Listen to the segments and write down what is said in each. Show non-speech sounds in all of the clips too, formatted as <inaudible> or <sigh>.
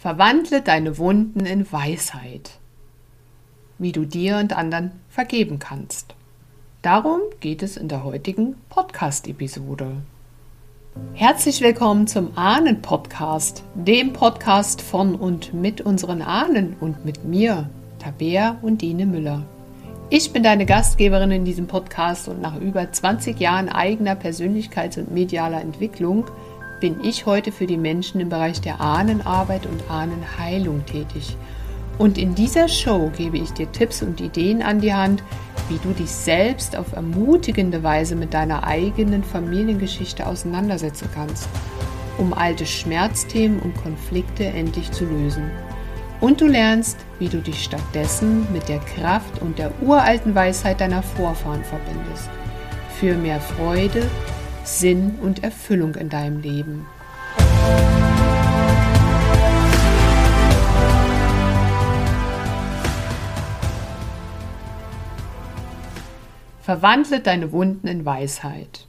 Verwandle deine Wunden in Weisheit, wie du dir und anderen vergeben kannst. Darum geht es in der heutigen Podcast-Episode. Herzlich willkommen zum Ahnen-Podcast, dem Podcast von und mit unseren Ahnen und mit mir, Tabea und Dine Müller. Ich bin deine Gastgeberin in diesem Podcast und nach über 20 Jahren eigener Persönlichkeits- und medialer Entwicklung bin ich heute für die Menschen im Bereich der Ahnenarbeit und Ahnenheilung tätig. Und in dieser Show gebe ich dir Tipps und Ideen an die Hand, wie du dich selbst auf ermutigende Weise mit deiner eigenen Familiengeschichte auseinandersetzen kannst, um alte Schmerzthemen und Konflikte endlich zu lösen. Und du lernst, wie du dich stattdessen mit der Kraft und der uralten Weisheit deiner Vorfahren verbindest. Für mehr Freude, Sinn und Erfüllung in deinem Leben. Verwandle deine Wunden in Weisheit.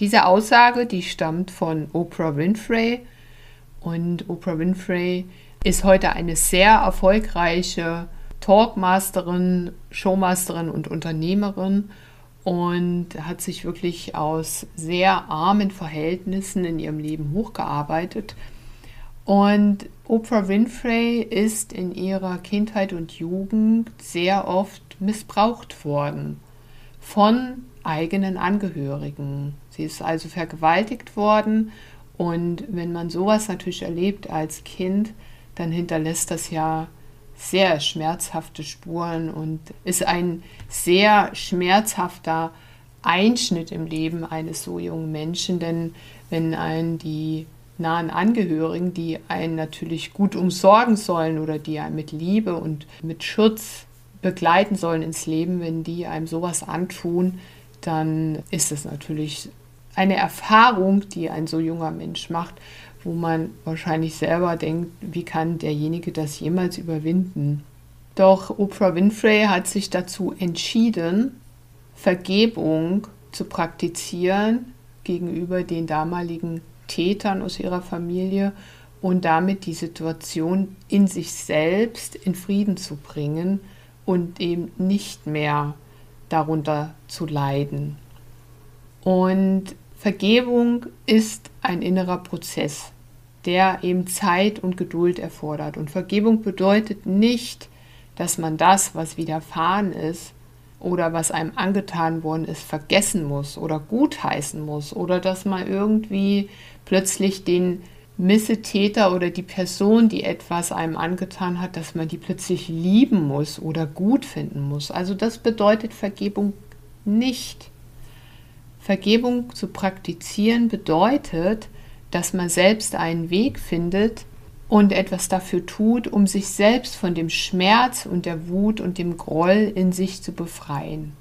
Diese Aussage, die stammt von Oprah Winfrey und Oprah Winfrey ist heute eine sehr erfolgreiche Talkmasterin, Showmasterin und Unternehmerin und hat sich wirklich aus sehr armen Verhältnissen in ihrem Leben hochgearbeitet. Und Oprah Winfrey ist in ihrer Kindheit und Jugend sehr oft missbraucht worden von eigenen Angehörigen. Sie ist also vergewaltigt worden und wenn man sowas natürlich erlebt als Kind, dann hinterlässt das ja sehr schmerzhafte Spuren und ist ein sehr schmerzhafter Einschnitt im Leben eines so jungen Menschen, denn wenn einen die nahen Angehörigen, die einen natürlich gut umsorgen sollen oder die einen mit Liebe und mit Schutz begleiten sollen ins Leben, wenn die einem sowas antun, dann ist es natürlich eine Erfahrung, die ein so junger Mensch macht, wo man wahrscheinlich selber denkt, wie kann derjenige das jemals überwinden? Doch Oprah Winfrey hat sich dazu entschieden, Vergebung zu praktizieren gegenüber den damaligen Tätern aus ihrer Familie und damit die Situation in sich selbst in Frieden zu bringen und eben nicht mehr darunter zu leiden. Und Vergebung ist ein innerer Prozess, der eben Zeit und Geduld erfordert. Und Vergebung bedeutet nicht, dass man das, was widerfahren ist oder was einem angetan worden ist, vergessen muss oder gutheißen muss oder dass man irgendwie plötzlich den Missetäter oder die Person, die etwas einem angetan hat, dass man die plötzlich lieben muss oder gut finden muss. Also das bedeutet Vergebung nicht. Vergebung zu praktizieren bedeutet, dass man selbst einen Weg findet und etwas dafür tut, um sich selbst von dem Schmerz und der Wut und dem Groll in sich zu befreien.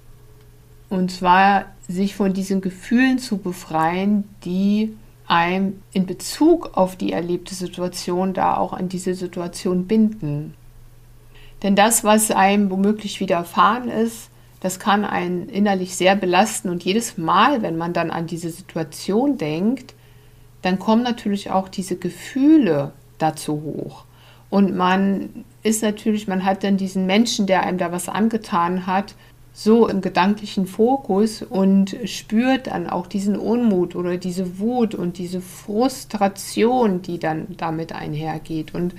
Und zwar sich von diesen Gefühlen zu befreien, die einem in Bezug auf die erlebte Situation da auch an diese Situation binden. Denn das, was einem womöglich widerfahren ist, das kann einen innerlich sehr belasten und jedes Mal, wenn man dann an diese Situation denkt, dann kommen natürlich auch diese Gefühle dazu hoch. Und man ist natürlich, man hat dann diesen Menschen, der einem da was angetan hat, so im gedanklichen Fokus und spürt dann auch diesen Unmut oder diese Wut und diese Frustration, die dann damit einhergeht. Und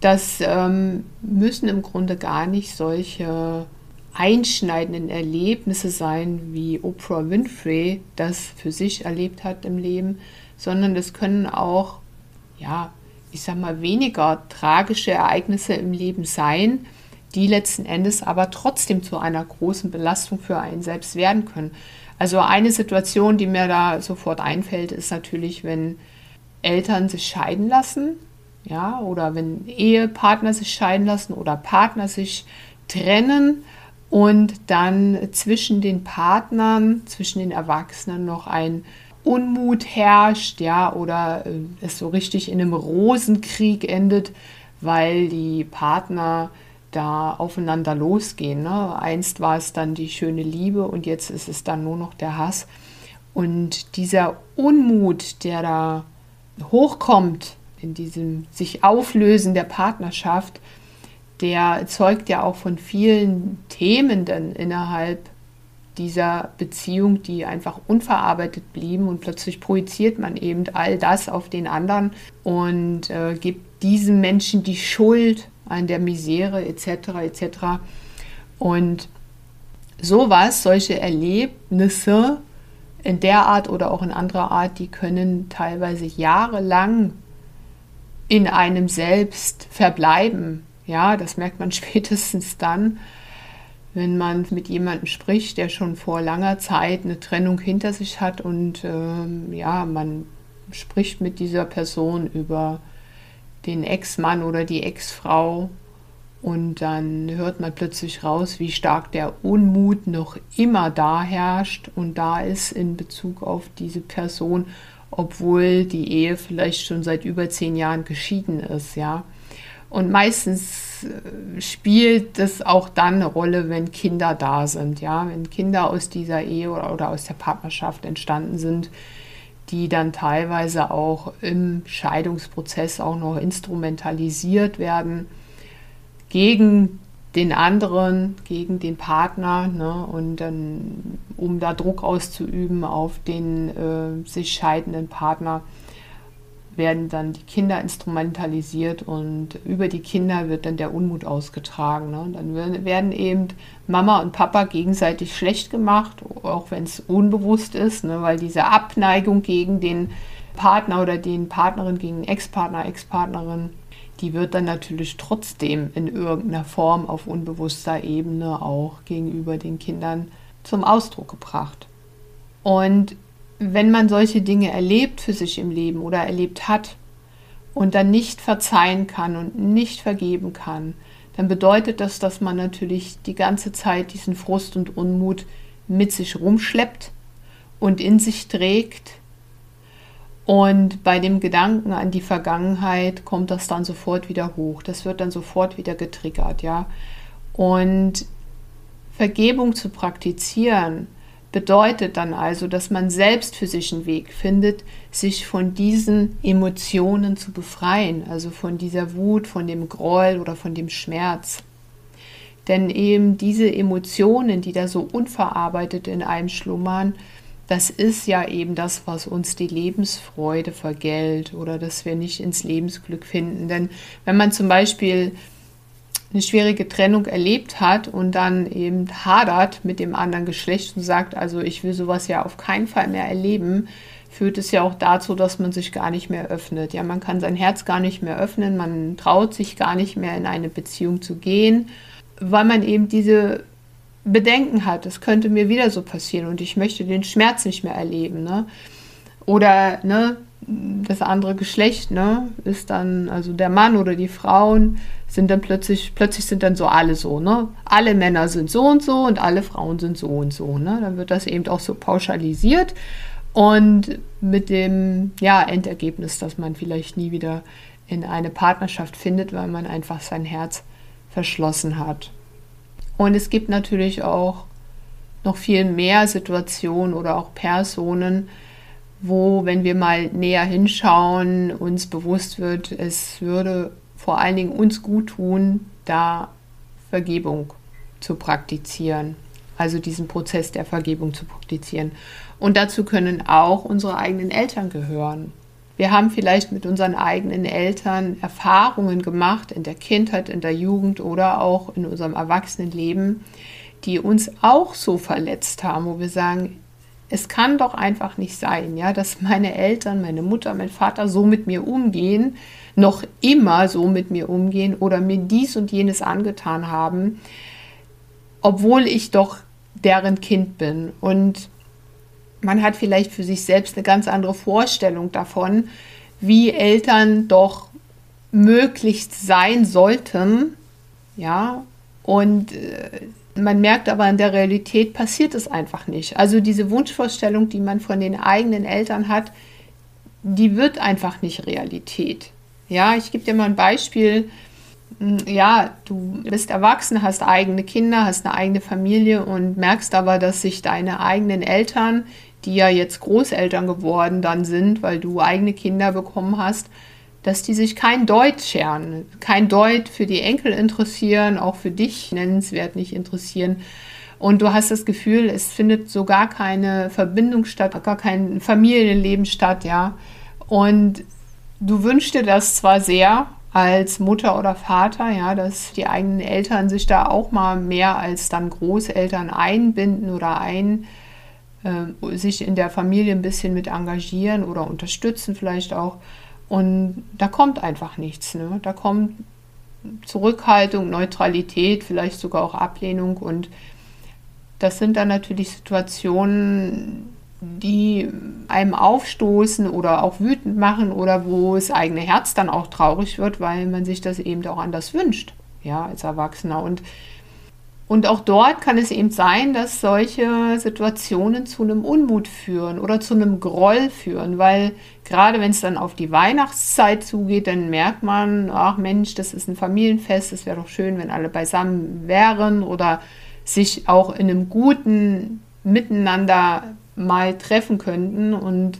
das ähm, müssen im Grunde gar nicht solche einschneidenden Erlebnisse sein, wie Oprah Winfrey das für sich erlebt hat im Leben, sondern das können auch, ja, ich sag mal, weniger tragische Ereignisse im Leben sein, die letzten Endes aber trotzdem zu einer großen Belastung für einen selbst werden können. Also eine Situation, die mir da sofort einfällt, ist natürlich, wenn Eltern sich scheiden lassen, ja, oder wenn Ehepartner sich scheiden lassen oder Partner sich trennen und dann zwischen den Partnern, zwischen den Erwachsenen noch ein Unmut herrscht, ja, oder äh, es so richtig in einem Rosenkrieg endet, weil die Partner da aufeinander losgehen. Ne? Einst war es dann die schöne Liebe und jetzt ist es dann nur noch der Hass. Und dieser Unmut, der da hochkommt, in diesem sich auflösen der Partnerschaft, der zeugt ja auch von vielen Themen dann innerhalb dieser Beziehung, die einfach unverarbeitet blieben und plötzlich projiziert man eben all das auf den anderen und äh, gibt diesem Menschen die Schuld an der Misere etc. etc. Und sowas, solche Erlebnisse in der Art oder auch in anderer Art, die können teilweise jahrelang in einem selbst verbleiben. Ja, das merkt man <laughs> spätestens dann, wenn man mit jemandem spricht, der schon vor langer Zeit eine Trennung hinter sich hat und ähm, ja, man spricht mit dieser Person über den Ex-Mann oder die Ex-Frau und dann hört man plötzlich raus, wie stark der Unmut noch immer da herrscht und da ist in Bezug auf diese Person, obwohl die Ehe vielleicht schon seit über zehn Jahren geschieden ist, ja. Und meistens äh, spielt das auch dann eine Rolle, wenn Kinder da sind, ja. Wenn Kinder aus dieser Ehe oder, oder aus der Partnerschaft entstanden sind, die dann teilweise auch im Scheidungsprozess auch noch instrumentalisiert werden gegen den anderen, gegen den Partner ne? und dann, um da Druck auszuüben auf den äh, sich scheidenden Partner, werden dann die Kinder instrumentalisiert und über die Kinder wird dann der Unmut ausgetragen. Ne? Dann werden eben Mama und Papa gegenseitig schlecht gemacht, auch wenn es unbewusst ist, ne? weil diese Abneigung gegen den Partner oder den Partnerin, gegen Ex-Partner, Ex-Partnerin, die wird dann natürlich trotzdem in irgendeiner Form auf unbewusster Ebene auch gegenüber den Kindern zum Ausdruck gebracht. Und wenn man solche Dinge erlebt für sich im Leben oder erlebt hat und dann nicht verzeihen kann und nicht vergeben kann, dann bedeutet das, dass man natürlich die ganze Zeit diesen Frust und Unmut mit sich rumschleppt und in sich trägt und bei dem Gedanken an die Vergangenheit kommt das dann sofort wieder hoch. Das wird dann sofort wieder getriggert, ja. Und Vergebung zu praktizieren bedeutet dann also, dass man selbst für sich einen Weg findet, sich von diesen Emotionen zu befreien, also von dieser Wut, von dem Groll oder von dem Schmerz. Denn eben diese Emotionen, die da so unverarbeitet in einem schlummern, das ist ja eben das, was uns die Lebensfreude vergällt oder dass wir nicht ins Lebensglück finden. Denn wenn man zum Beispiel eine schwierige Trennung erlebt hat und dann eben hadert mit dem anderen Geschlecht und sagt, also ich will sowas ja auf keinen Fall mehr erleben, führt es ja auch dazu, dass man sich gar nicht mehr öffnet. Ja, man kann sein Herz gar nicht mehr öffnen, man traut sich gar nicht mehr in eine Beziehung zu gehen, weil man eben diese Bedenken hat, es könnte mir wieder so passieren und ich möchte den Schmerz nicht mehr erleben. Ne? Oder ne, das andere Geschlecht ne, ist dann, also der Mann oder die Frauen sind dann plötzlich, plötzlich sind dann so alle so. Ne? Alle Männer sind so und so und alle Frauen sind so und so. Ne? Dann wird das eben auch so pauschalisiert und mit dem ja, Endergebnis, dass man vielleicht nie wieder in eine Partnerschaft findet, weil man einfach sein Herz verschlossen hat. Und es gibt natürlich auch noch viel mehr Situationen oder auch Personen, wo, wenn wir mal näher hinschauen, uns bewusst wird, es würde vor allen Dingen uns gut tun, da Vergebung zu praktizieren. Also diesen Prozess der Vergebung zu praktizieren. Und dazu können auch unsere eigenen Eltern gehören. Wir haben vielleicht mit unseren eigenen Eltern Erfahrungen gemacht in der Kindheit, in der Jugend oder auch in unserem Erwachsenenleben, die uns auch so verletzt haben, wo wir sagen, es kann doch einfach nicht sein, ja, dass meine Eltern, meine Mutter, mein Vater so mit mir umgehen, noch immer so mit mir umgehen oder mir dies und jenes angetan haben, obwohl ich doch deren Kind bin. Und man hat vielleicht für sich selbst eine ganz andere Vorstellung davon, wie Eltern doch möglichst sein sollten. Ja, und äh, man merkt aber in der Realität passiert es einfach nicht. Also diese Wunschvorstellung, die man von den eigenen Eltern hat, die wird einfach nicht Realität. Ja, ich gebe dir mal ein Beispiel. Hm, ja, du bist erwachsen, hast eigene Kinder, hast eine eigene Familie und merkst aber, dass sich deine eigenen Eltern die ja jetzt Großeltern geworden dann sind, weil du eigene Kinder bekommen hast, dass die sich kein Deut scheren, kein Deut für die Enkel interessieren, auch für dich nennenswert nicht interessieren. Und du hast das Gefühl, es findet so gar keine Verbindung statt, gar kein Familienleben statt, ja. Und du wünschst dir das zwar sehr als Mutter oder Vater, ja, dass die eigenen Eltern sich da auch mal mehr als dann Großeltern einbinden oder ein, äh, sich in der Familie ein bisschen mit engagieren oder unterstützen vielleicht auch. Und da kommt einfach nichts. Ne? Da kommt Zurückhaltung, Neutralität, vielleicht sogar auch Ablehnung. Und das sind dann natürlich Situationen, die einem aufstoßen oder auch wütend machen oder wo das eigene Herz dann auch traurig wird, weil man sich das eben auch anders wünscht, ja, als Erwachsener. Und und auch dort kann es eben sein, dass solche Situationen zu einem Unmut führen oder zu einem Groll führen, weil gerade wenn es dann auf die Weihnachtszeit zugeht, dann merkt man, ach Mensch, das ist ein Familienfest, es wäre doch schön, wenn alle beisammen wären oder sich auch in einem guten Miteinander mal treffen könnten. Und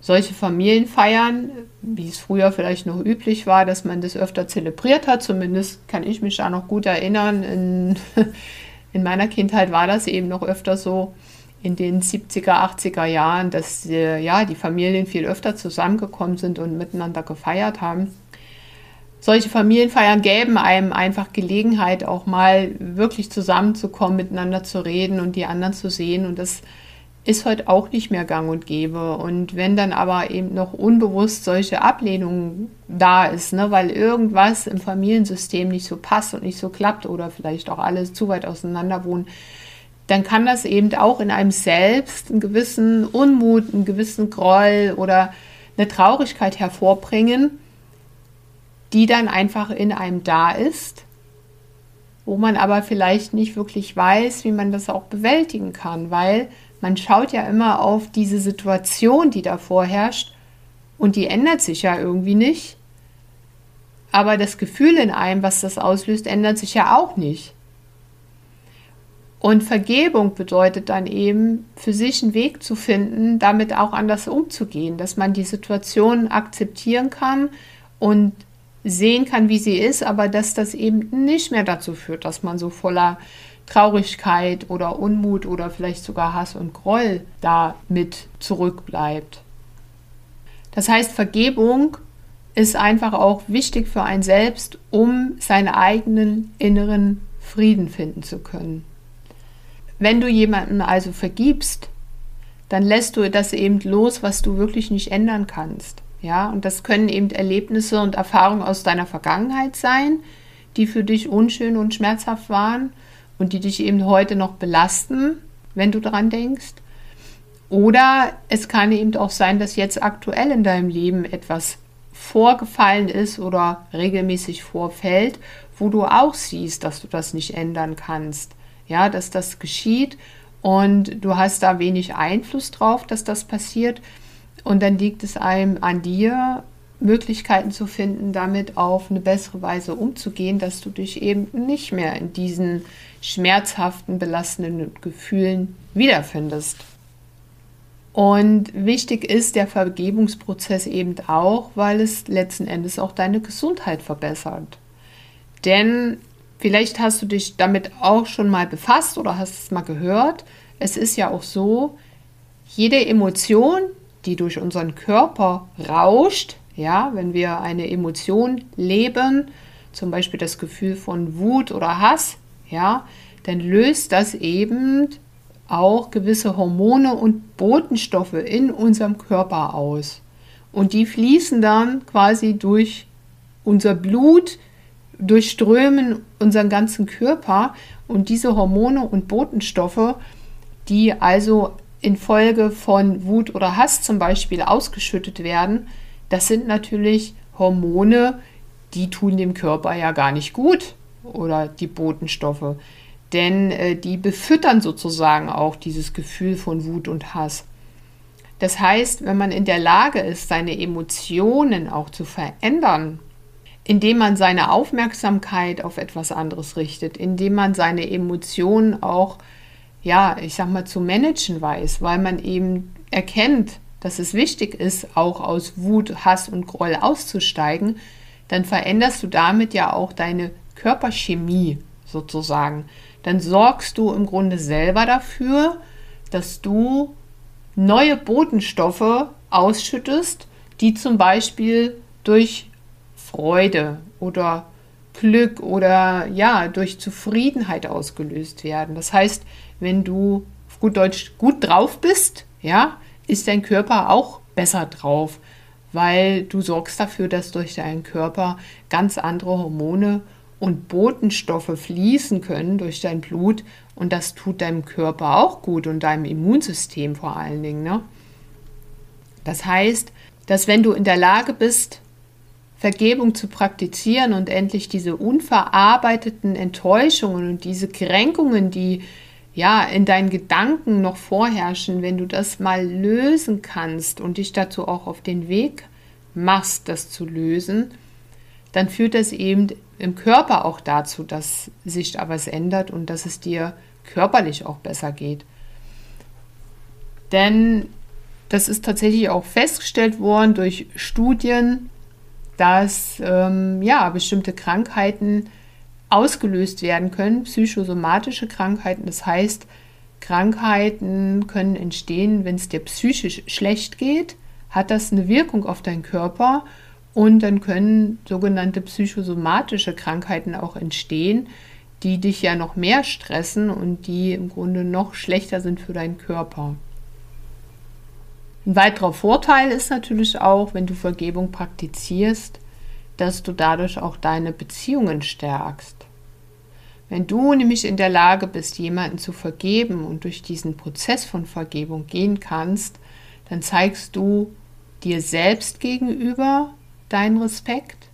solche Familienfeiern, wie es früher vielleicht noch üblich war, dass man das öfter zelebriert hat, zumindest kann ich mich da noch gut erinnern. In, <laughs> in meiner Kindheit war das eben noch öfter so in den 70er, 80er Jahren, dass äh, ja, die Familien viel öfter zusammengekommen sind und miteinander gefeiert haben. Solche Familienfeiern gäben einem einfach Gelegenheit, auch mal wirklich zusammenzukommen, miteinander zu reden und die anderen zu sehen. Und das ist heute auch nicht mehr gang und gäbe. Und wenn dann aber eben noch unbewusst solche Ablehnung da ist, ne, weil irgendwas im Familiensystem nicht so passt und nicht so klappt oder vielleicht auch alle zu weit auseinander wohnen, dann kann das eben auch in einem selbst einen gewissen Unmut, einen gewissen Groll oder eine Traurigkeit hervorbringen, die dann einfach in einem da ist, wo man aber vielleicht nicht wirklich weiß, wie man das auch bewältigen kann, weil man schaut ja immer auf diese Situation, die da vorherrscht und die ändert sich ja irgendwie nicht. Aber das Gefühl in einem, was das auslöst, ändert sich ja auch nicht. Und Vergebung bedeutet dann eben, für sich einen Weg zu finden, damit auch anders umzugehen, dass man die Situation akzeptieren kann und sehen kann, wie sie ist, aber dass das eben nicht mehr dazu führt, dass man so voller Traurigkeit oder Unmut oder vielleicht sogar Hass und Groll da mit zurückbleibt. Das heißt, Vergebung ist einfach auch wichtig für einen selbst, um seinen eigenen inneren Frieden finden zu können. Wenn du jemanden also vergibst, dann lässt du das eben los, was du wirklich nicht ändern kannst. Ja, und das können eben Erlebnisse und Erfahrungen aus deiner Vergangenheit sein, die für dich unschön und schmerzhaft waren und die dich eben heute noch belasten, wenn du daran denkst. Oder es kann eben auch sein, dass jetzt aktuell in deinem Leben etwas vorgefallen ist oder regelmäßig vorfällt, wo du auch siehst, dass du das nicht ändern kannst. Ja, dass das geschieht und du hast da wenig Einfluss drauf, dass das passiert. Und dann liegt es einem an dir, Möglichkeiten zu finden, damit auf eine bessere Weise umzugehen, dass du dich eben nicht mehr in diesen schmerzhaften, belastenden Gefühlen wiederfindest. Und wichtig ist der Vergebungsprozess eben auch, weil es letzten Endes auch deine Gesundheit verbessert. Denn vielleicht hast du dich damit auch schon mal befasst oder hast es mal gehört. Es ist ja auch so, jede Emotion, die durch unseren Körper rauscht, ja, wenn wir eine Emotion leben, zum Beispiel das Gefühl von Wut oder Hass, ja, dann löst das eben auch gewisse Hormone und Botenstoffe in unserem Körper aus. Und die fließen dann quasi durch unser Blut, durchströmen unseren ganzen Körper. Und diese Hormone und Botenstoffe, die also infolge von Wut oder Hass zum Beispiel ausgeschüttet werden, das sind natürlich Hormone, die tun dem Körper ja gar nicht gut oder die Botenstoffe. Denn äh, die befüttern sozusagen auch dieses Gefühl von Wut und Hass. Das heißt, wenn man in der Lage ist, seine Emotionen auch zu verändern, indem man seine Aufmerksamkeit auf etwas anderes richtet, indem man seine Emotionen auch, ja, ich sag mal, zu managen weiß, weil man eben erkennt, dass es wichtig ist, auch aus Wut, Hass und Groll auszusteigen, dann veränderst du damit ja auch deine Körperchemie sozusagen. Dann sorgst du im Grunde selber dafür, dass du neue Botenstoffe ausschüttest, die zum Beispiel durch Freude oder Glück oder ja, durch Zufriedenheit ausgelöst werden. Das heißt, wenn du auf gut Deutsch gut drauf bist, ja, ist dein Körper auch besser drauf, weil du sorgst dafür, dass durch deinen Körper ganz andere Hormone und Botenstoffe fließen können durch dein Blut und das tut deinem Körper auch gut und deinem Immunsystem vor allen Dingen. Ne? Das heißt, dass wenn du in der Lage bist, Vergebung zu praktizieren und endlich diese unverarbeiteten Enttäuschungen und diese Kränkungen, die ja in deinen Gedanken noch vorherrschen, wenn du das mal lösen kannst und dich dazu auch auf den Weg machst, das zu lösen, dann führt das eben im Körper auch dazu, dass sich da was ändert und dass es dir körperlich auch besser geht. Denn das ist tatsächlich auch festgestellt worden durch Studien, dass ähm, ja, bestimmte Krankheiten ausgelöst werden können, psychosomatische Krankheiten. Das heißt, Krankheiten können entstehen, wenn es dir psychisch schlecht geht, hat das eine Wirkung auf deinen Körper und dann können sogenannte psychosomatische Krankheiten auch entstehen, die dich ja noch mehr stressen und die im Grunde noch schlechter sind für deinen Körper. Ein weiterer Vorteil ist natürlich auch, wenn du Vergebung praktizierst, dass du dadurch auch deine Beziehungen stärkst. Wenn du nämlich in der Lage bist, jemanden zu vergeben und durch diesen Prozess von Vergebung gehen kannst, dann zeigst du dir selbst gegenüber deinen Respekt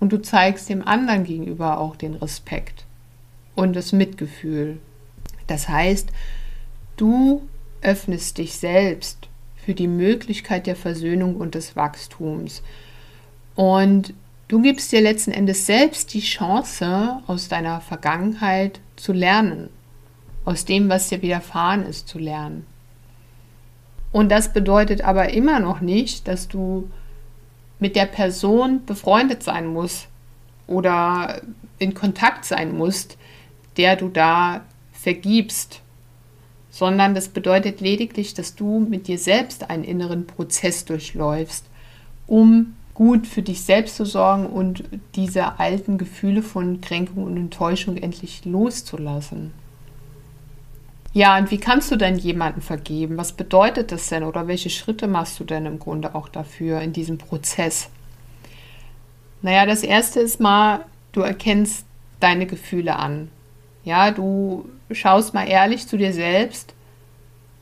und du zeigst dem anderen gegenüber auch den Respekt und das Mitgefühl. Das heißt, du öffnest dich selbst für die Möglichkeit der Versöhnung und des Wachstums. Und du gibst dir letzten Endes selbst die Chance, aus deiner Vergangenheit zu lernen, aus dem, was dir widerfahren ist, zu lernen. Und das bedeutet aber immer noch nicht, dass du mit der Person befreundet sein musst oder in Kontakt sein musst, der du da vergibst, sondern das bedeutet lediglich, dass du mit dir selbst einen inneren Prozess durchläufst, um gut für dich selbst zu sorgen und diese alten Gefühle von Kränkung und Enttäuschung endlich loszulassen. Ja, und wie kannst du denn jemanden vergeben? Was bedeutet das denn oder welche Schritte machst du denn im Grunde auch dafür in diesem Prozess? Naja, das erste ist mal, du erkennst deine Gefühle an. Ja, du schaust mal ehrlich zu dir selbst,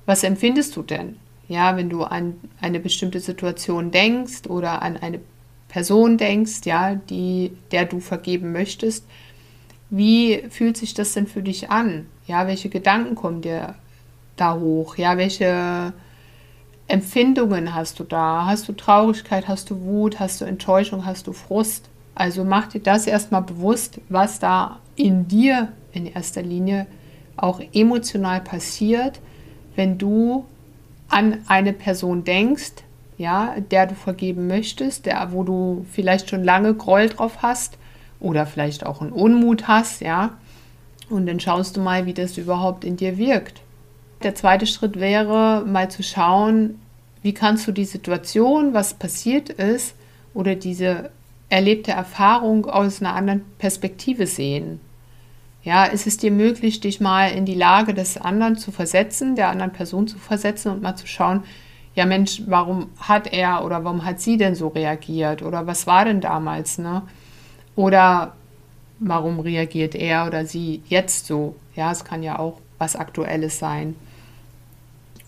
was empfindest du denn? Ja, wenn du an eine bestimmte Situation denkst oder an eine Person denkst, ja, die, der du vergeben möchtest, wie fühlt sich das denn für dich an? Ja, welche Gedanken kommen dir da hoch? Ja, welche Empfindungen hast du da? Hast du Traurigkeit, hast du Wut, hast du Enttäuschung, hast du Frust? Also mach dir das erstmal bewusst, was da in dir in erster Linie auch emotional passiert, wenn du an eine Person denkst, ja, der du vergeben möchtest, der, wo du vielleicht schon lange Groll drauf hast oder vielleicht auch einen Unmut hast, ja. Und dann schaust du mal, wie das überhaupt in dir wirkt. Der zweite Schritt wäre, mal zu schauen, wie kannst du die Situation, was passiert ist, oder diese erlebte Erfahrung aus einer anderen Perspektive sehen. Ja, ist es dir möglich, dich mal in die Lage des anderen zu versetzen, der anderen Person zu versetzen und mal zu schauen, ja Mensch, warum hat er oder warum hat sie denn so reagiert oder was war denn damals, ne? Oder warum reagiert er oder sie jetzt so? Ja, es kann ja auch was Aktuelles sein.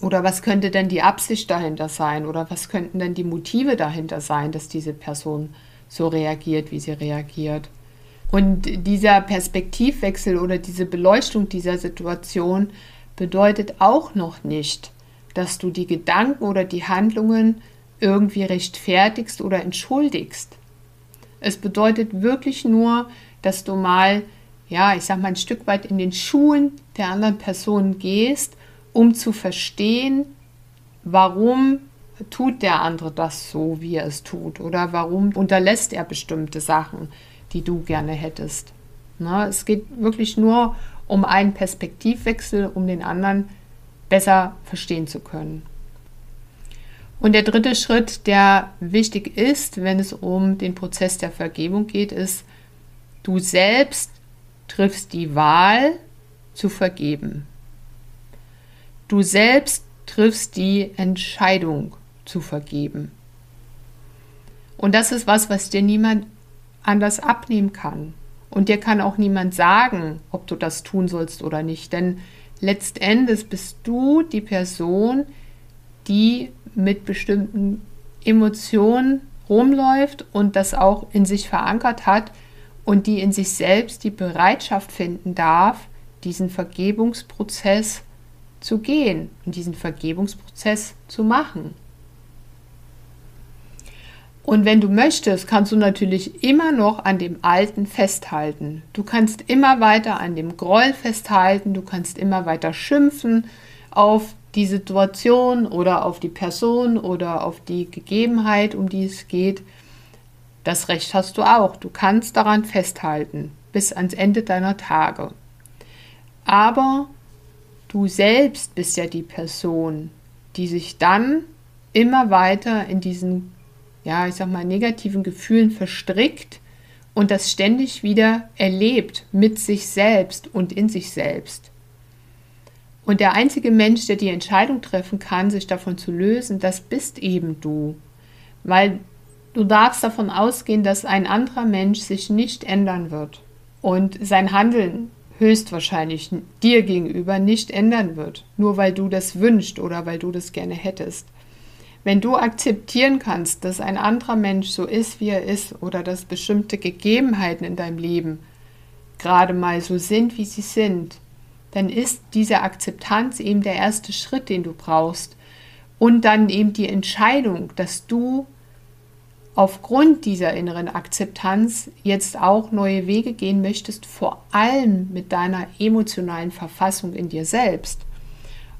Oder was könnte denn die Absicht dahinter sein? Oder was könnten denn die Motive dahinter sein, dass diese Person so reagiert, wie sie reagiert? Und dieser Perspektivwechsel oder diese Beleuchtung dieser Situation bedeutet auch noch nicht, dass du die Gedanken oder die Handlungen irgendwie rechtfertigst oder entschuldigst. Es bedeutet wirklich nur, dass du mal, ja, ich sag mal, ein Stück weit in den Schuhen der anderen Person gehst, um zu verstehen, warum tut der andere das so, wie er es tut? Oder warum unterlässt er bestimmte Sachen, die du gerne hättest? Na, es geht wirklich nur um einen Perspektivwechsel, um den anderen besser verstehen zu können. Und der dritte Schritt, der wichtig ist, wenn es um den Prozess der Vergebung geht, ist, du selbst triffst die Wahl zu vergeben. Du selbst triffst die Entscheidung zu vergeben. Und das ist was, was dir niemand anders abnehmen kann. Und dir kann auch niemand sagen, ob du das tun sollst oder nicht. Denn letztendlich bist du die Person, die mit bestimmten Emotionen rumläuft und das auch in sich verankert hat und die in sich selbst die Bereitschaft finden darf, diesen Vergebungsprozess zu gehen und diesen Vergebungsprozess zu machen. Und wenn du möchtest, kannst du natürlich immer noch an dem Alten festhalten. Du kannst immer weiter an dem Groll festhalten, du kannst immer weiter schimpfen auf die Situation oder auf die Person oder auf die Gegebenheit, um die es geht. Das Recht hast du auch. Du kannst daran festhalten bis ans Ende deiner Tage. Aber du selbst bist ja die Person, die sich dann immer weiter in diesen, ja, ich sag mal, negativen Gefühlen verstrickt und das ständig wieder erlebt mit sich selbst und in sich selbst. Und der einzige Mensch, der die Entscheidung treffen kann, sich davon zu lösen, das bist eben du. Weil du darfst davon ausgehen, dass ein anderer Mensch sich nicht ändern wird und sein Handeln höchstwahrscheinlich dir gegenüber nicht ändern wird, nur weil du das wünschst oder weil du das gerne hättest. Wenn du akzeptieren kannst, dass ein anderer Mensch so ist, wie er ist, oder dass bestimmte Gegebenheiten in deinem Leben gerade mal so sind, wie sie sind, dann ist diese Akzeptanz eben der erste Schritt, den du brauchst. Und dann eben die Entscheidung, dass du aufgrund dieser inneren Akzeptanz jetzt auch neue Wege gehen möchtest, vor allem mit deiner emotionalen Verfassung in dir selbst.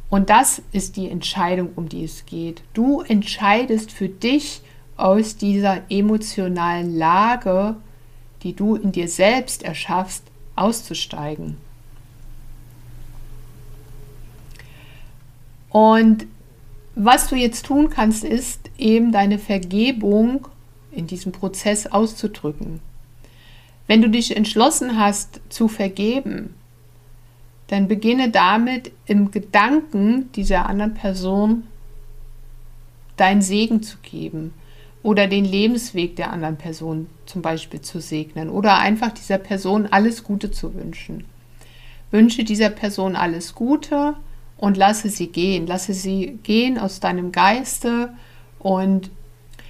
Und das ist die Entscheidung, um die es geht. Du entscheidest für dich aus dieser emotionalen Lage, die du in dir selbst erschaffst, auszusteigen. Und was du jetzt tun kannst, ist eben deine Vergebung in diesem Prozess auszudrücken. Wenn du dich entschlossen hast zu vergeben, dann beginne damit im Gedanken dieser anderen Person deinen Segen zu geben oder den Lebensweg der anderen Person zum Beispiel zu segnen oder einfach dieser Person alles Gute zu wünschen. Wünsche dieser Person alles Gute und lasse sie gehen. Lasse sie gehen aus deinem Geiste und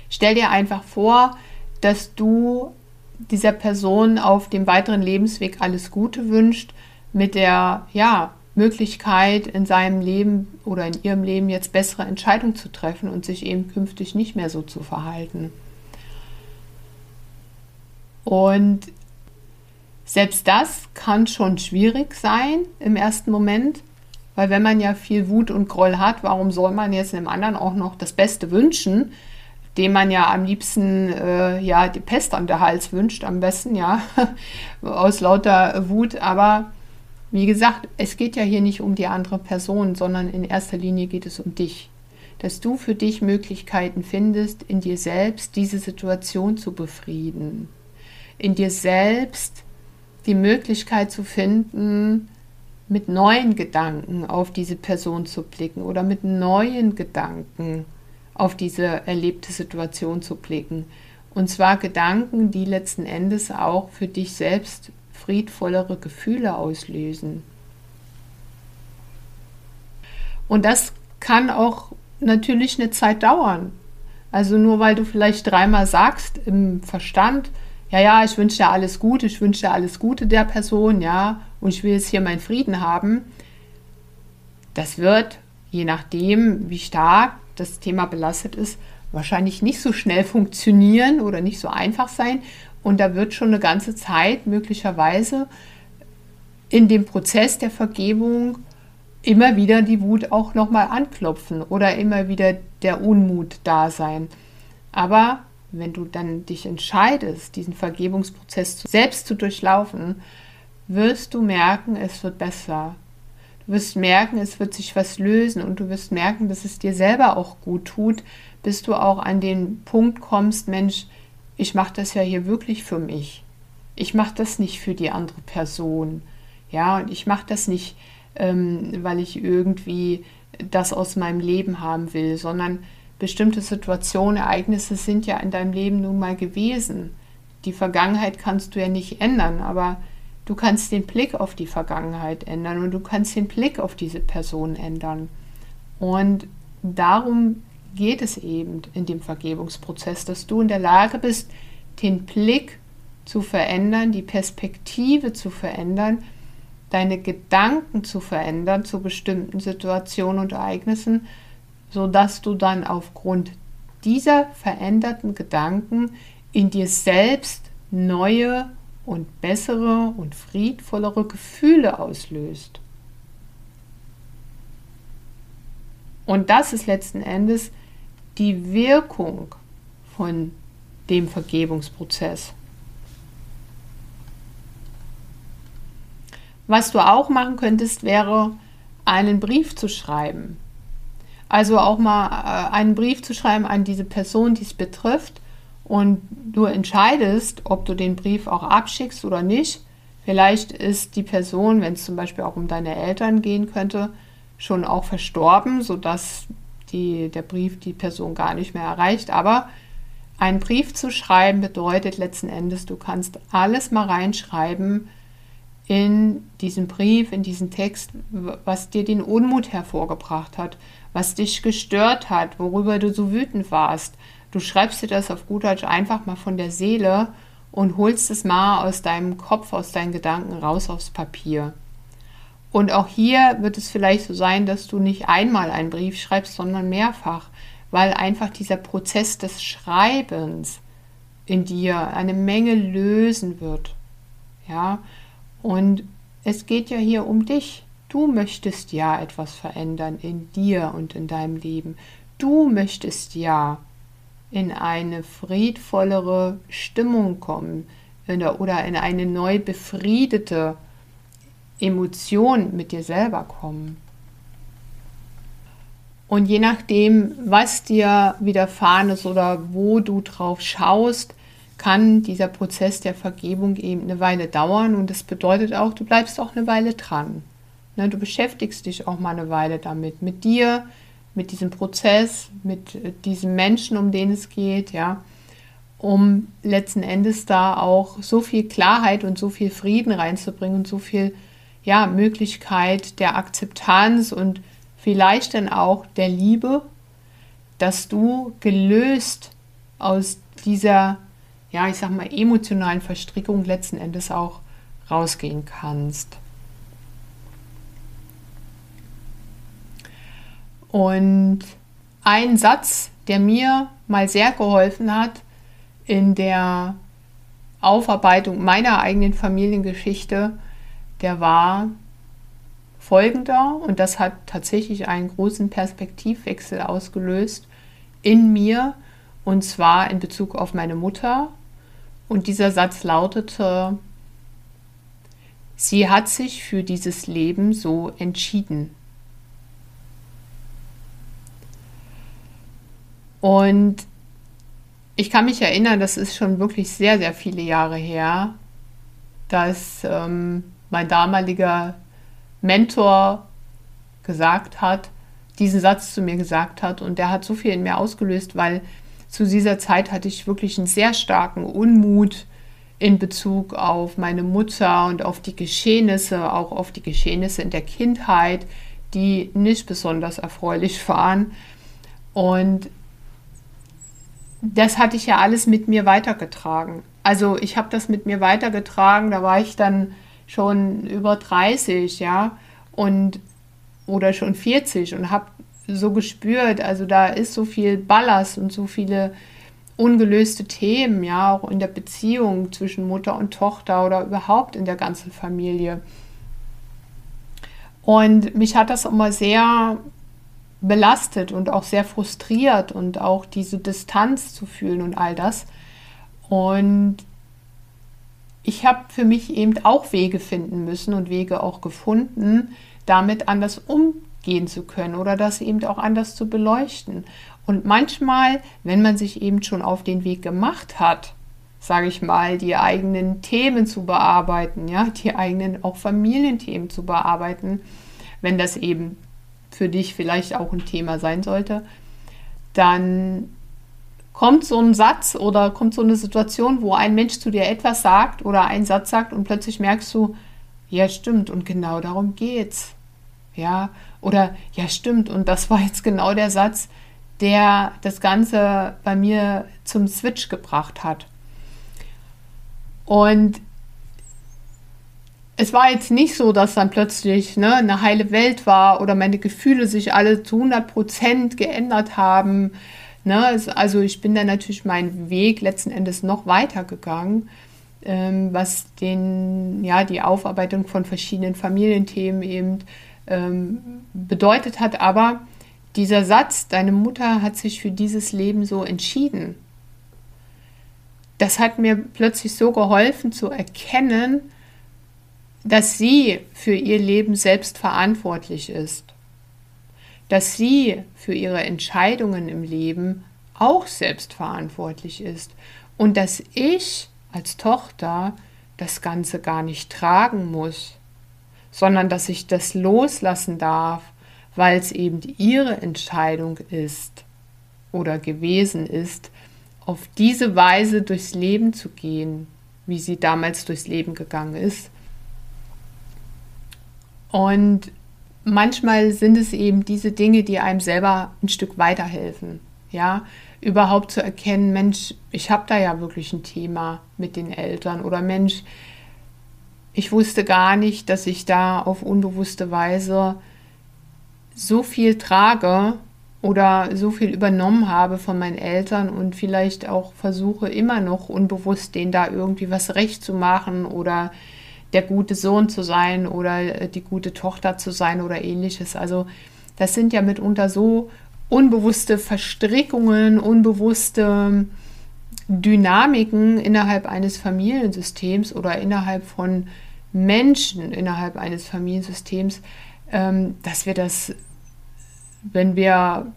Stell dir einfach vor, dass du dieser Person auf dem weiteren Lebensweg alles Gute wünscht, mit der ja, Möglichkeit in seinem Leben oder in ihrem Leben jetzt bessere Entscheidungen zu treffen und sich eben künftig nicht mehr so zu verhalten. Und selbst das kann schon schwierig sein im ersten Moment, weil wenn man ja viel Wut und Groll hat, warum soll man jetzt dem anderen auch noch das Beste wünschen? dem man ja am liebsten äh, ja die Pest an der Hals wünscht, am besten ja <laughs> aus lauter Wut. Aber wie gesagt, es geht ja hier nicht um die andere Person, sondern in erster Linie geht es um dich. Dass du für dich Möglichkeiten findest, in dir selbst diese Situation zu befrieden. In dir selbst die Möglichkeit zu finden, mit neuen Gedanken auf diese Person zu blicken oder mit neuen Gedanken auf diese erlebte Situation zu blicken. Und zwar Gedanken, die letzten Endes auch für dich selbst friedvollere Gefühle auslösen. Und das kann auch natürlich eine Zeit dauern. Also nur weil du vielleicht dreimal sagst im Verstand, ja, ja, ich wünsche dir alles Gute, ich wünsche dir alles Gute der Person, ja, und ich will jetzt hier meinen Frieden haben. Das wird, je nachdem, wie stark das Thema belastet ist, wahrscheinlich nicht so schnell funktionieren oder nicht so einfach sein. Und da wird schon eine ganze Zeit möglicherweise in dem Prozess der Vergebung immer wieder die Wut auch nochmal anklopfen oder immer wieder der Unmut da sein. Aber wenn du dann dich entscheidest, diesen Vergebungsprozess selbst zu durchlaufen, wirst du merken, es wird besser. Du wirst merken, es wird sich was lösen und du wirst merken, dass es dir selber auch gut tut, bis du auch an den Punkt kommst, Mensch, ich mache das ja hier wirklich für mich. Ich mache das nicht für die andere Person. Ja, und ich mache das nicht, ähm, weil ich irgendwie das aus meinem Leben haben will, sondern bestimmte Situationen, Ereignisse sind ja in deinem Leben nun mal gewesen. Die Vergangenheit kannst du ja nicht ändern, aber du kannst den Blick auf die Vergangenheit ändern und du kannst den Blick auf diese Person ändern. Und darum geht es eben in dem Vergebungsprozess, dass du in der Lage bist, den Blick zu verändern, die Perspektive zu verändern, deine Gedanken zu verändern zu bestimmten Situationen und Ereignissen, sodass du dann aufgrund dieser veränderten Gedanken in dir selbst neue und bessere und friedvollere Gefühle auslöst. Und das ist letzten Endes die Wirkung von dem Vergebungsprozess. Was du auch machen könntest, wäre einen Brief zu schreiben. Also auch mal äh, einen Brief zu schreiben an diese Person, die es betrifft. Und du entscheidest, ob du den Brief auch abschickst oder nicht. Vielleicht ist die Person, wenn es zum Beispiel auch um deine Eltern gehen könnte, schon auch verstorben, sodass die, der Brief die Person gar nicht mehr erreicht. Aber einen Brief zu schreiben bedeutet letzten Endes, du kannst alles mal reinschreiben in diesen Brief, in diesen Text, was dir den Unmut hervorgebracht hat, was dich gestört hat, worüber du so wütend warst. Du schreibst dir das auf gut Deutsch einfach mal von der Seele und holst es mal aus deinem Kopf, aus deinen Gedanken raus aufs Papier. Und auch hier wird es vielleicht so sein, dass du nicht einmal einen Brief schreibst, sondern mehrfach, weil einfach dieser Prozess des Schreibens in dir eine Menge lösen wird. Ja, und es geht ja hier um dich. Du möchtest ja etwas verändern in dir und in deinem Leben. Du möchtest ja in eine friedvollere Stimmung kommen oder in eine neu befriedete Emotion mit dir selber kommen. Und je nachdem, was dir widerfahren ist oder wo du drauf schaust, kann dieser Prozess der Vergebung eben eine Weile dauern. Und das bedeutet auch, du bleibst auch eine Weile dran. Ne, du beschäftigst dich auch mal eine Weile damit, mit dir, mit diesem Prozess, mit äh, diesem Menschen, um den es geht, ja, um letzten Endes da auch so viel Klarheit und so viel Frieden reinzubringen und so viel ja, Möglichkeit der Akzeptanz und vielleicht dann auch der Liebe, dass du gelöst aus dieser, ja, ich sag mal, emotionalen Verstrickung letzten Endes auch rausgehen kannst. Und ein Satz, der mir mal sehr geholfen hat in der Aufarbeitung meiner eigenen Familiengeschichte, der war folgender und das hat tatsächlich einen großen Perspektivwechsel ausgelöst in mir und zwar in Bezug auf meine Mutter. Und dieser Satz lautete, sie hat sich für dieses Leben so entschieden. Und ich kann mich erinnern, das ist schon wirklich sehr, sehr viele Jahre her, dass ähm, mein damaliger Mentor gesagt hat, diesen Satz zu mir gesagt hat. Und der hat so viel in mir ausgelöst, weil zu dieser Zeit hatte ich wirklich einen sehr starken Unmut in Bezug auf meine Mutter und auf die Geschehnisse, auch auf die Geschehnisse in der Kindheit, die nicht besonders erfreulich waren. Und das hatte ich ja alles mit mir weitergetragen. Also ich habe das mit mir weitergetragen, da war ich dann schon über 30, ja, und oder schon 40 und habe so gespürt, also da ist so viel Ballast und so viele ungelöste Themen, ja, auch in der Beziehung zwischen Mutter und Tochter oder überhaupt in der ganzen Familie. Und mich hat das immer sehr belastet und auch sehr frustriert und auch diese Distanz zu fühlen und all das. Und ich habe für mich eben auch Wege finden müssen und Wege auch gefunden, damit anders umgehen zu können oder das eben auch anders zu beleuchten. Und manchmal, wenn man sich eben schon auf den Weg gemacht hat, sage ich mal, die eigenen Themen zu bearbeiten, ja, die eigenen auch Familienthemen zu bearbeiten, wenn das eben für dich vielleicht auch ein Thema sein sollte, dann kommt so ein Satz oder kommt so eine Situation, wo ein Mensch zu dir etwas sagt oder einen Satz sagt und plötzlich merkst du, ja stimmt und genau darum geht's. Ja, oder ja stimmt und das war jetzt genau der Satz, der das Ganze bei mir zum Switch gebracht hat. Und es war jetzt nicht so, dass dann plötzlich ne, eine heile Welt war oder meine Gefühle sich alle zu 100 Prozent geändert haben. Ne? Also ich bin dann natürlich meinen Weg letzten Endes noch weiter gegangen, ähm, was den, ja, die Aufarbeitung von verschiedenen Familienthemen eben ähm, bedeutet hat. Aber dieser Satz, deine Mutter hat sich für dieses Leben so entschieden, das hat mir plötzlich so geholfen zu erkennen, dass sie für ihr Leben selbst verantwortlich ist, dass sie für ihre Entscheidungen im Leben auch selbst verantwortlich ist und dass ich als Tochter das Ganze gar nicht tragen muss, sondern dass ich das loslassen darf, weil es eben ihre Entscheidung ist oder gewesen ist, auf diese Weise durchs Leben zu gehen, wie sie damals durchs Leben gegangen ist. Und manchmal sind es eben diese Dinge, die einem selber ein Stück weiterhelfen. Ja, überhaupt zu erkennen, Mensch, ich habe da ja wirklich ein Thema mit den Eltern oder Mensch, ich wusste gar nicht, dass ich da auf unbewusste Weise so viel trage oder so viel übernommen habe von meinen Eltern und vielleicht auch versuche immer noch unbewusst denen da irgendwie was recht zu machen oder der gute Sohn zu sein oder äh, die gute Tochter zu sein oder ähnliches. Also das sind ja mitunter so unbewusste Verstrickungen, unbewusste Dynamiken innerhalb eines Familiensystems oder innerhalb von Menschen innerhalb eines Familiensystems, ähm, dass wir das, wenn wir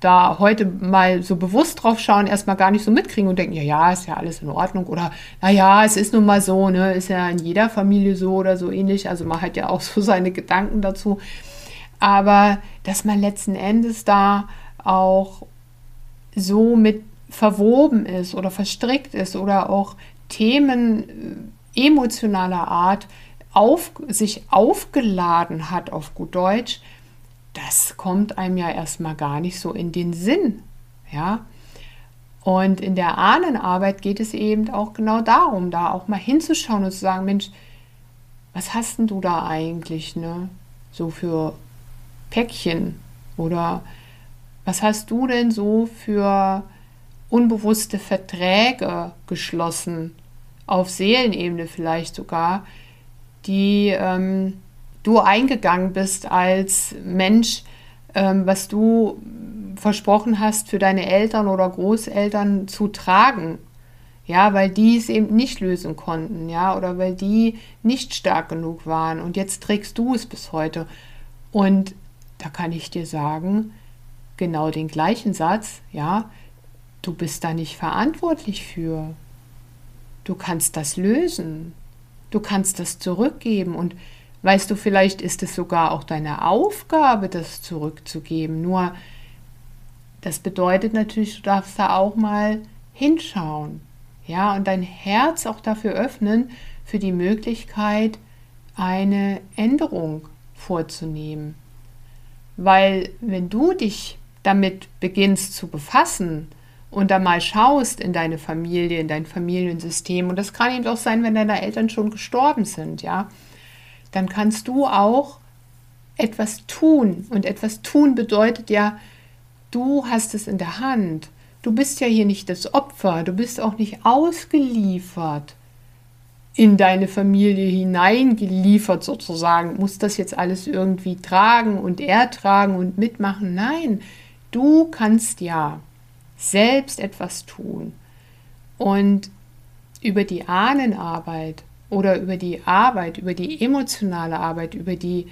da heute mal so bewusst drauf schauen, erstmal gar nicht so mitkriegen und denken, ja, ja, ist ja alles in Ordnung oder naja, es ist nun mal so, ne, ist ja in jeder Familie so oder so ähnlich. Also man hat ja auch so <laughs> seine Gedanken dazu. Aber dass man letzten Endes da auch so mit verwoben ist oder verstrickt ist oder auch Themen äh, emotionaler Art auf, sich aufgeladen hat auf gut Deutsch, das kommt einem ja erstmal gar nicht so in den Sinn. Ja. Und in der Ahnenarbeit geht es eben auch genau darum, da auch mal hinzuschauen und zu sagen, Mensch, was hast denn du da eigentlich, ne? So für Päckchen oder was hast du denn so für unbewusste Verträge geschlossen, auf Seelenebene vielleicht sogar, die ähm, du eingegangen bist als Mensch, ähm, was du versprochen hast für deine Eltern oder Großeltern zu tragen. Ja, weil die es eben nicht lösen konnten, ja, oder weil die nicht stark genug waren. Und jetzt trägst du es bis heute. Und da kann ich dir sagen, genau den gleichen Satz, ja, du bist da nicht verantwortlich für. Du kannst das lösen. Du kannst das zurückgeben. Und Weißt du, vielleicht ist es sogar auch deine Aufgabe, das zurückzugeben. Nur das bedeutet natürlich, du darfst da auch mal hinschauen. Ja, und dein Herz auch dafür öffnen, für die Möglichkeit, eine Änderung vorzunehmen. Weil wenn du dich damit beginnst zu befassen und da mal schaust in deine Familie, in dein Familiensystem, und das kann eben auch sein, wenn deine Eltern schon gestorben sind, ja, dann kannst du auch etwas tun. Und etwas tun bedeutet ja, du hast es in der Hand. Du bist ja hier nicht das Opfer, du bist auch nicht ausgeliefert in deine Familie hineingeliefert sozusagen, muss das jetzt alles irgendwie tragen und ertragen und mitmachen. Nein, du kannst ja selbst etwas tun. Und über die Ahnenarbeit oder über die Arbeit, über die emotionale Arbeit, über die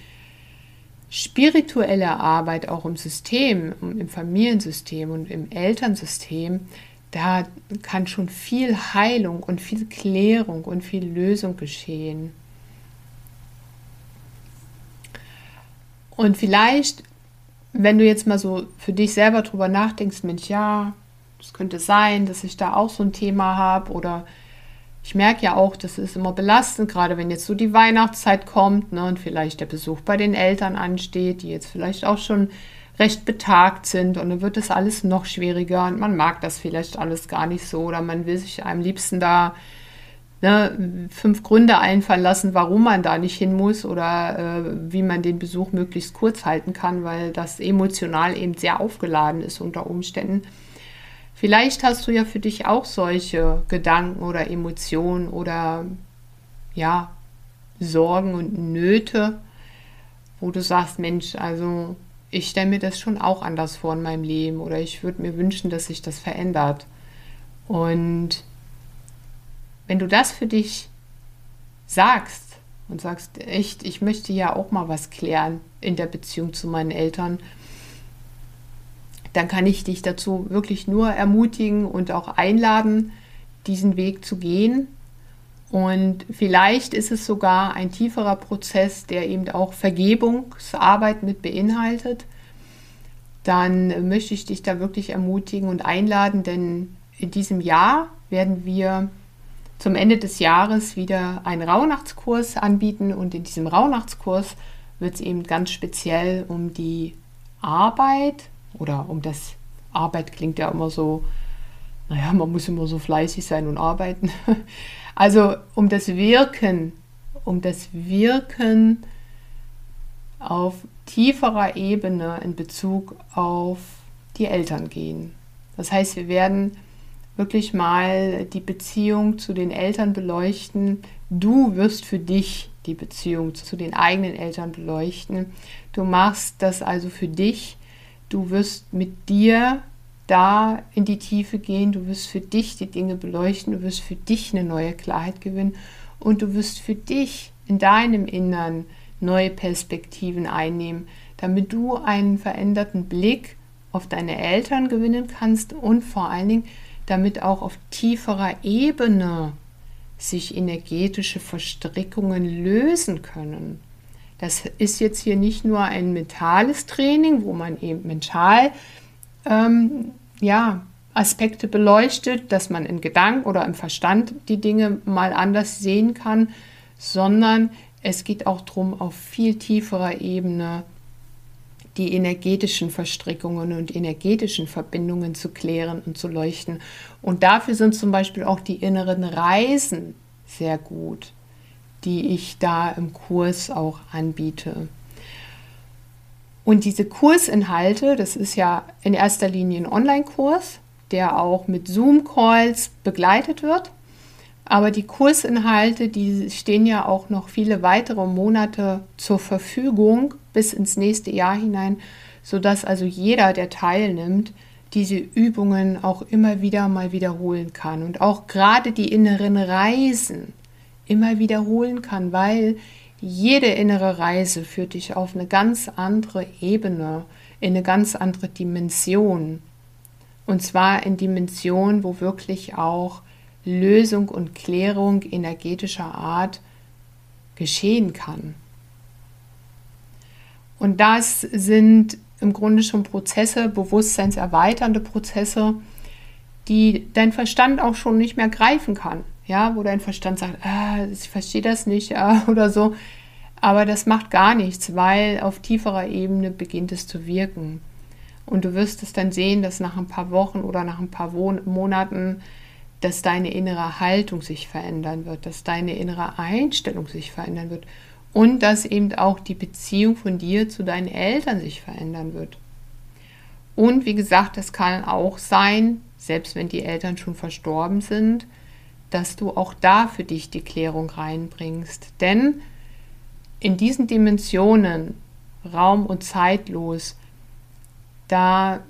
spirituelle Arbeit auch im System, im Familiensystem und im Elternsystem, da kann schon viel Heilung und viel Klärung und viel Lösung geschehen. Und vielleicht, wenn du jetzt mal so für dich selber drüber nachdenkst, Mensch, ja, es könnte sein, dass ich da auch so ein Thema habe oder ich merke ja auch, das ist immer belastend, gerade wenn jetzt so die Weihnachtszeit kommt ne, und vielleicht der Besuch bei den Eltern ansteht, die jetzt vielleicht auch schon recht betagt sind und dann wird das alles noch schwieriger und man mag das vielleicht alles gar nicht so oder man will sich am liebsten da ne, fünf Gründe einfallen lassen, warum man da nicht hin muss oder äh, wie man den Besuch möglichst kurz halten kann, weil das emotional eben sehr aufgeladen ist unter Umständen. Vielleicht hast du ja für dich auch solche Gedanken oder Emotionen oder ja, Sorgen und Nöte, wo du sagst, Mensch, also ich stelle mir das schon auch anders vor in meinem Leben oder ich würde mir wünschen, dass sich das verändert. Und wenn du das für dich sagst und sagst, echt, ich möchte ja auch mal was klären in der Beziehung zu meinen Eltern, dann kann ich dich dazu wirklich nur ermutigen und auch einladen, diesen Weg zu gehen. Und vielleicht ist es sogar ein tieferer Prozess, der eben auch Vergebungsarbeit mit beinhaltet. Dann möchte ich dich da wirklich ermutigen und einladen, denn in diesem Jahr werden wir zum Ende des Jahres wieder einen Rauhnachtskurs anbieten und in diesem Rauhnachtskurs wird es eben ganz speziell um die Arbeit oder um das Arbeit klingt ja immer so, naja, man muss immer so fleißig sein und arbeiten. <laughs> Also um das Wirken, um das Wirken auf tieferer Ebene in Bezug auf die Eltern gehen. Das heißt, wir werden wirklich mal die Beziehung zu den Eltern beleuchten. Du wirst für dich die Beziehung zu den eigenen Eltern beleuchten. Du machst das also für dich Du wirst mit dir da in die Tiefe gehen, du wirst für dich die Dinge beleuchten, du wirst für dich eine neue Klarheit gewinnen und du wirst für dich in deinem Innern neue Perspektiven einnehmen, damit du einen veränderten Blick auf deine Eltern gewinnen kannst und vor allen Dingen damit auch auf tieferer Ebene sich energetische Verstrickungen lösen können. Das ist jetzt hier nicht nur ein mentales Training, wo man eben mental ähm, ja, Aspekte beleuchtet, dass man in Gedanken oder im Verstand die Dinge mal anders sehen kann, sondern es geht auch darum, auf viel tieferer Ebene die energetischen Verstrickungen und energetischen Verbindungen zu klären und zu leuchten. Und dafür sind zum Beispiel auch die inneren Reisen sehr gut die ich da im Kurs auch anbiete. Und diese Kursinhalte, das ist ja in erster Linie ein Online-Kurs, der auch mit Zoom-Calls begleitet wird. Aber die Kursinhalte, die stehen ja auch noch viele weitere Monate zur Verfügung bis ins nächste Jahr hinein, sodass also jeder, der teilnimmt, diese Übungen auch immer wieder mal wiederholen kann. Und auch gerade die inneren Reisen, immer wiederholen kann, weil jede innere Reise führt dich auf eine ganz andere Ebene, in eine ganz andere Dimension. Und zwar in Dimensionen, wo wirklich auch Lösung und Klärung energetischer Art geschehen kann. Und das sind im Grunde schon Prozesse, bewusstseinserweiternde Prozesse, die dein Verstand auch schon nicht mehr greifen kann ja, wo dein Verstand sagt, ah, ich verstehe das nicht ja, <laughs> oder so. Aber das macht gar nichts, weil auf tieferer Ebene beginnt es zu wirken. Und du wirst es dann sehen, dass nach ein paar Wochen oder nach ein paar Monaten, dass deine innere Haltung sich verändern wird, dass deine innere Einstellung sich verändern wird und dass eben auch die Beziehung von dir zu deinen Eltern sich verändern wird. Und wie gesagt, das kann auch sein, selbst wenn die Eltern schon verstorben sind, dass du auch da für dich die Klärung reinbringst. Denn in diesen Dimensionen, Raum und zeitlos, da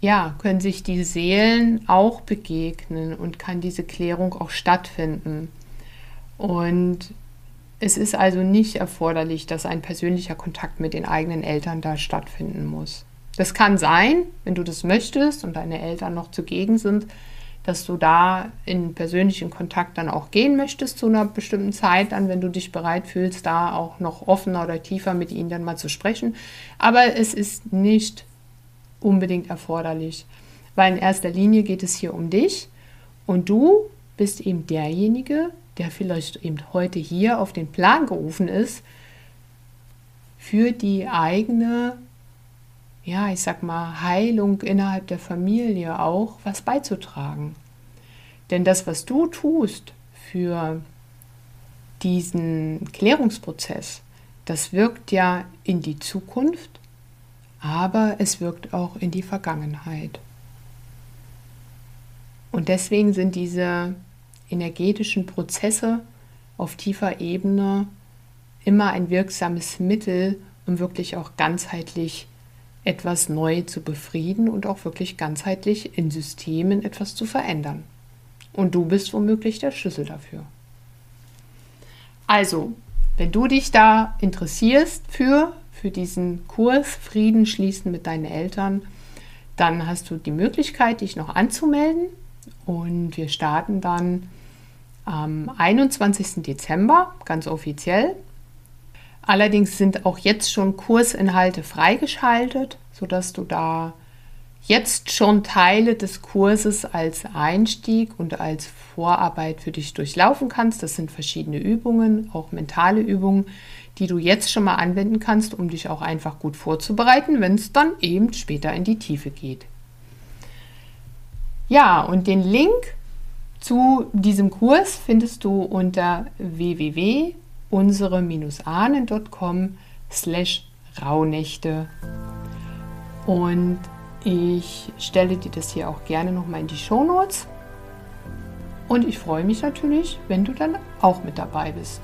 ja, können sich die Seelen auch begegnen und kann diese Klärung auch stattfinden. Und es ist also nicht erforderlich, dass ein persönlicher Kontakt mit den eigenen Eltern da stattfinden muss. Das kann sein, wenn du das möchtest und deine Eltern noch zugegen sind, dass du da in persönlichen Kontakt dann auch gehen möchtest zu einer bestimmten Zeit, dann, wenn du dich bereit fühlst, da auch noch offener oder tiefer mit ihnen dann mal zu sprechen. Aber es ist nicht unbedingt erforderlich, weil in erster Linie geht es hier um dich und du bist eben derjenige, der vielleicht eben heute hier auf den Plan gerufen ist, für die eigene, ja, ich sag mal, Heilung innerhalb der Familie auch was beizutragen. Denn das, was du tust für diesen Klärungsprozess, das wirkt ja in die Zukunft aber es wirkt auch in die Vergangenheit. Und deswegen sind diese energetischen Prozesse auf tiefer Ebene immer ein wirksames Mittel, um wirklich auch ganzheitlich etwas neu zu befrieden und auch wirklich ganzheitlich in Systemen etwas zu verändern. Und du bist womöglich der Schlüssel dafür. Also, wenn du dich da interessierst für, für diesen Kurs Frieden schließen mit deinen Eltern, dann hast du die Möglichkeit, dich noch anzumelden. Und wir starten dann am 21. Dezember, ganz offiziell. Allerdings sind auch jetzt schon Kursinhalte freigeschaltet, sodass du da jetzt schon Teile des Kurses als Einstieg und als Vorarbeit für dich durchlaufen kannst. Das sind verschiedene Übungen, auch mentale Übungen, die du jetzt schon mal anwenden kannst, um dich auch einfach gut vorzubereiten, wenn es dann eben später in die Tiefe geht. Ja, und den Link zu diesem Kurs findest du unter www.unsere-ahnen.com slash Rauhnächte. Und ich stelle dir das hier auch gerne nochmal in die Show Notes. Und ich freue mich natürlich, wenn du dann auch mit dabei bist.